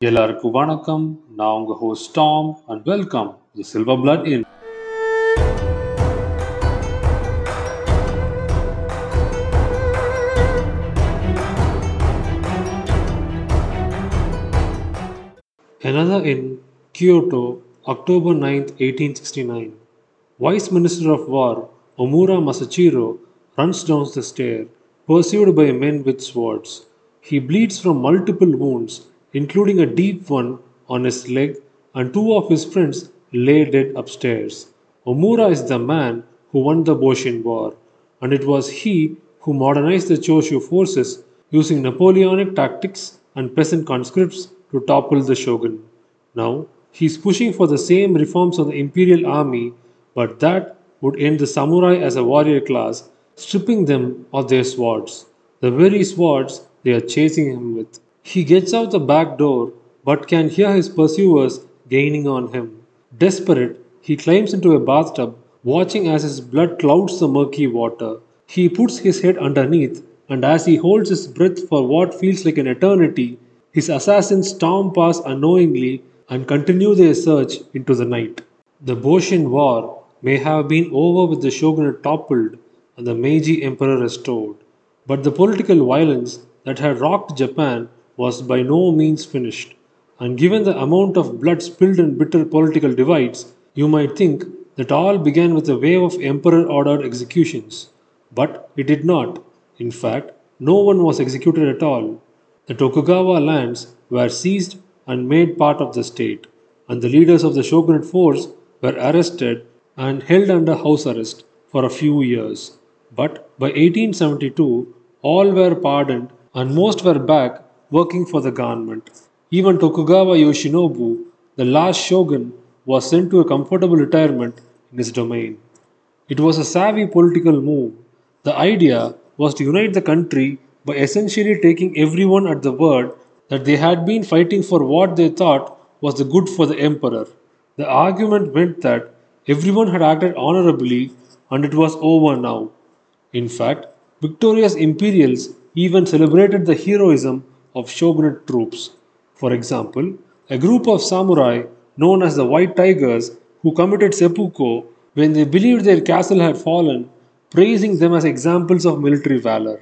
எல்லாருக்கும் வணக்கம் நான் உங்க host Tom and welcome the silver blood in Another in Kyoto, October 9, 1869. Vice Minister of War Omura Masujiro runs down the stair, pursued by men with swords. He bleeds from multiple wounds including a deep one on his leg, and two of his friends lay dead upstairs. Omura is the man who won the Boshin War, and it was he who modernized the Choshu forces using Napoleonic tactics and peasant conscripts to topple the shogun. Now, he is pushing for the same reforms of the imperial army, but that would end the samurai as a warrior class, stripping them of their swords, the very swords they are chasing him with. He gets out the back door, but can hear his pursuers gaining on him. Desperate, he climbs into a bathtub, watching as his blood clouds the murky water. He puts his head underneath, and as he holds his breath for what feels like an eternity, his assassins storm past unknowingly and continue their search into the night. The Boshin War may have been over with the shogunate toppled and the Meiji Emperor restored, but the political violence that had rocked Japan was by no means finished. And given the amount of blood spilled in bitter political divides, you might think that all began with a wave of emperor ordered executions. But it did not. In fact, no one was executed at all. The Tokugawa lands were seized and made part of the state, and the leaders of the shogunate force were arrested and held under house arrest for a few years. But by 1872, all were pardoned and most were back working for the government. Even Tokugawa Yoshinobu, the last shogun, was sent to a comfortable retirement in his domain. It was a savvy political move. The idea was to unite the country by essentially taking everyone at the word that they had been fighting for what they thought was the good for the emperor. The argument went that everyone had acted honorably and it was over now. In fact, victorious imperials even celebrated the heroism of shogunate troops. For example, a group of samurai known as the White Tigers who committed seppuku when they believed their castle had fallen, praising them as examples of military valor.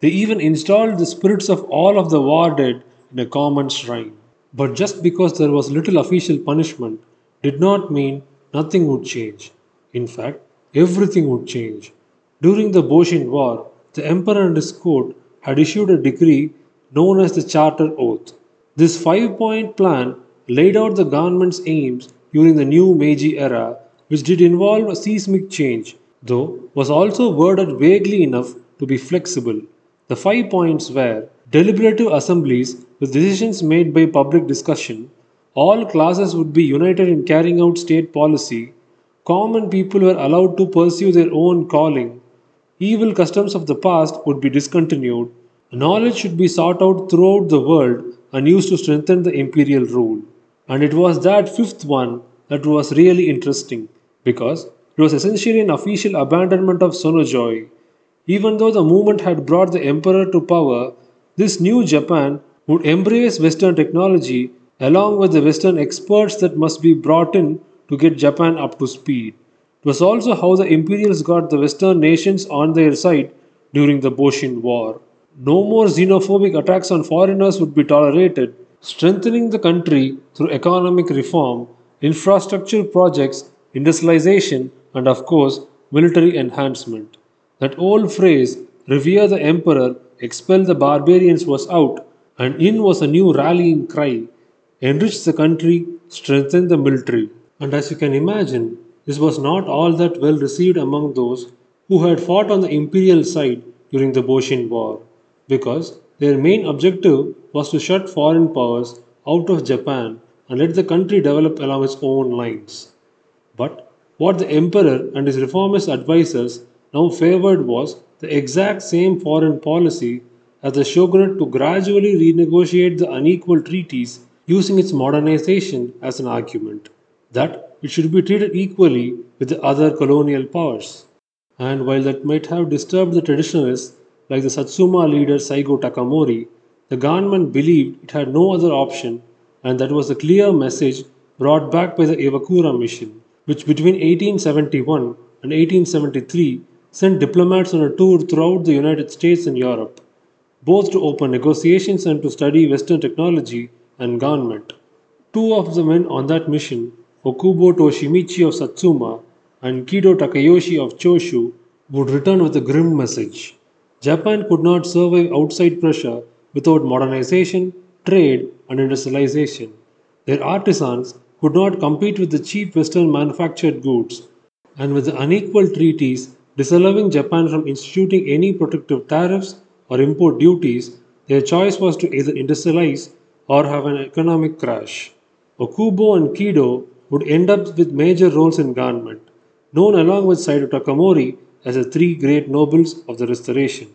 They even installed the spirits of all of the war dead in a common shrine. But just because there was little official punishment did not mean nothing would change. In fact, everything would change. During the Boshin War, the emperor and his court had issued a decree known as the Charter Oath. This five point plan laid out the government's aims during the new Meiji era, which did involve a seismic change, though was also worded vaguely enough to be flexible. The five points were deliberative assemblies with decisions made by public discussion, all classes would be united in carrying out state policy, common people were allowed to pursue their own calling, evil customs of the past would be discontinued, knowledge should be sought out throughout the world and used to strengthen the imperial rule. And it was that fifth one that was really interesting because it was essentially an official abandonment of Sonno Joi. Even though the movement had brought the emperor to power, this new Japan would embrace Western technology along with the Western experts that must be brought in to get Japan up to speed. It was also how the imperials got the Western nations on their side during the Boshin War. No more xenophobic attacks on foreigners would be tolerated, strengthening the country through economic reform, infrastructure projects, industrialization, and of course, military enhancement. That old phrase, revere the emperor, expel the barbarians, was out, and in was a new rallying cry enrich the country, strengthen the military. And as you can imagine, this was not all that well received among those who had fought on the imperial side during the Boshin War, because their main objective was to shut foreign powers out of Japan and let the country develop along its own lines. But what the emperor and his reformist advisers now favored was the exact same foreign policy as the shogunate to gradually renegotiate the unequal treaties using its modernization as an argument that it should be treated equally with the other colonial powers. And while that might have disturbed the traditionalists like the Satsuma leader Saigo Takamori, the government believed it had no other option and that was a clear message brought back by the Iwakura mission, which between 1871 and 1873 sent diplomats on a tour throughout the United States and Europe, both to open negotiations and to study Western technology and government. Two of the men on that mission, Okubo Toshimichi of Satsuma and Kido Takayoshi of Choshu, would return with a grim message. Japan could not survive outside pressure without modernization, trade, and industrialization. Their artisans could not compete with the cheap Western manufactured goods, and with the unequal treaties disallowing Japan from instituting any protective tariffs or import duties, their choice was to either industrialize or have an economic crash. Okubo and Kido would end up with major roles in government, known along with Saigo Takamori as the three great nobles of the Restoration,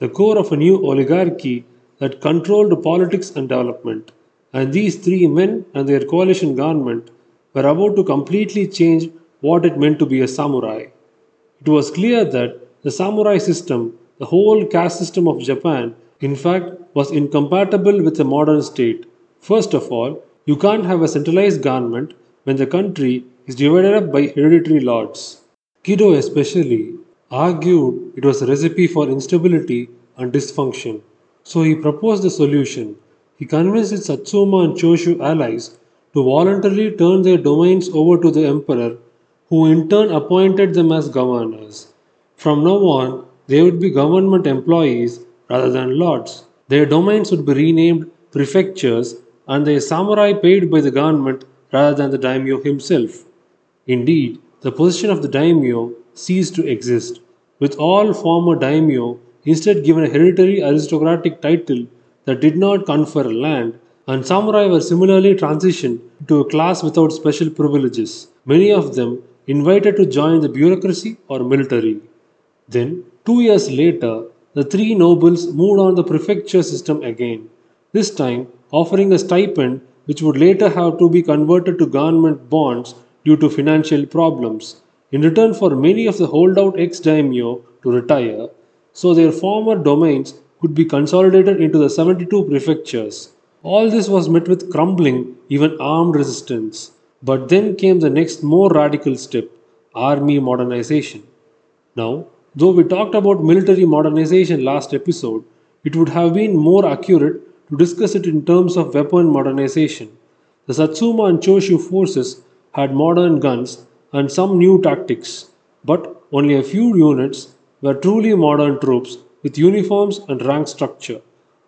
the core of a new oligarchy that controlled politics and development. And these three men and their coalition government were about to completely change what it meant to be a samurai. It was clear that the samurai system, the whole caste system of Japan, in fact, was incompatible with a modern state. First of all, you can't have a centralized government when the country is divided up by hereditary lords. Kido, especially, argued it was a recipe for instability and dysfunction. So he proposed a solution. He convinced his Satsuma and Choshu allies to voluntarily turn their domains over to the emperor, who in turn appointed them as governors. From now on, they would be government employees rather than lords. Their domains would be renamed prefectures and their samurai paid by the government rather than the daimyo himself. Indeed, the position of the daimyo ceased to exist, with all former daimyo instead given a hereditary aristocratic title that did not confer land, and samurai were similarly transitioned to a class without special privileges, many of them invited to join the bureaucracy or military. Then, two years later, the three nobles moved on the prefecture system again, this time offering a stipend which would later have to be converted to government bonds due to financial problems. In return for many of the holdout ex daimyo to retire, so their former domains could be consolidated into the 72 prefectures. All this was met with crumbling, even armed resistance. But then came the next more radical step army modernization. Now, though we talked about military modernization last episode, it would have been more accurate to discuss it in terms of weapon modernization. The Satsuma and Choshu forces had modern guns and some new tactics, but only a few units were truly modern troops with uniforms and rank structure.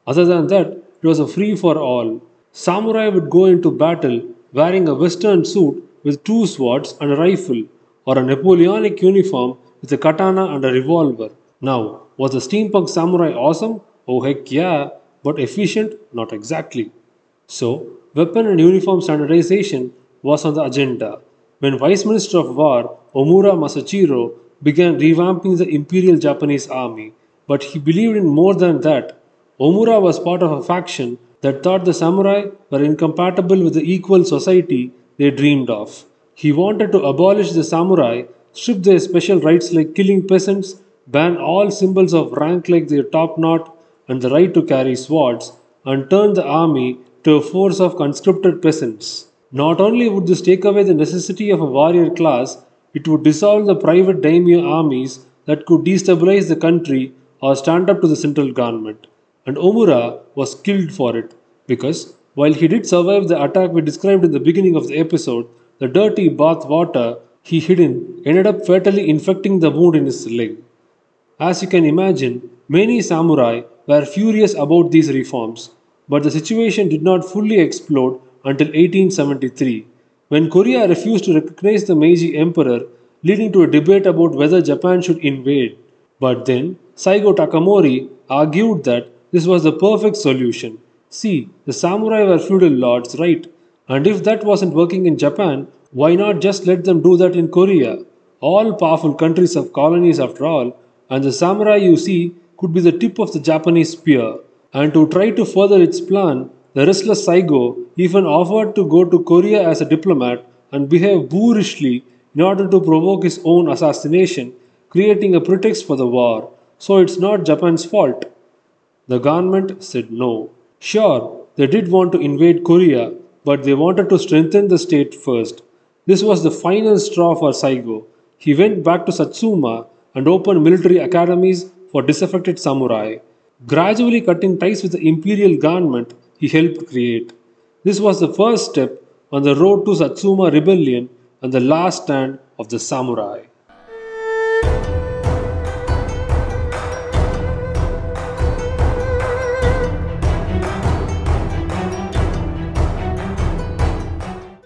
Other than that, it was a free for all. Samurai would go into battle wearing a western suit with two swords and a rifle, or a Napoleonic uniform with a katana and a revolver. Now, was the steampunk samurai awesome? Oh heck yeah, but efficient? Not exactly. So, weapon and uniform standardization was on the agenda. When Vice Minister of War Omura Masujiro began revamping the Imperial Japanese army, but he believed in more than that. Omura was part of a faction that thought the samurai were incompatible with the equal society they dreamed of. He wanted to abolish the samurai, strip their special rights like killing peasants, ban all symbols of rank like their top knot and the right to carry swords, and turn the army to a force of conscripted peasants. Not only would this take away the necessity of a warrior class, it would dissolve the private daimyo armies that could destabilize the country or stand up to the central government. And Omura was killed for it because while he did survive the attack we described in the beginning of the episode, the dirty bath water he hid in ended up fatally infecting the wound in his leg. As you can imagine, many samurai were furious about these reforms, but the situation did not fully explode until 1873 when Korea refused to recognize the Meiji Emperor, leading to a debate about whether Japan should invade. But then, Saigo Takamori argued that this was the perfect solution. See, the samurai were feudal lords, right? And if that wasn't working in Japan, why not just let them do that in Korea? All powerful countries have colonies after all, and the samurai you see could be the tip of the Japanese spear. And to try to further its plan, the restless Saigo even offered to go to Korea as a diplomat and behave boorishly in order to provoke his own assassination, creating a pretext for the war. So it's not Japan's fault. The government said no. Sure, they did want to invade Korea, but they wanted to strengthen the state first. This was the final straw for Saigo. He went back to Satsuma and opened military academies for disaffected samurai. Gradually cutting ties with the imperial government he helped create. This was the first step on the road to Satsuma rebellion and the last stand of the samurai.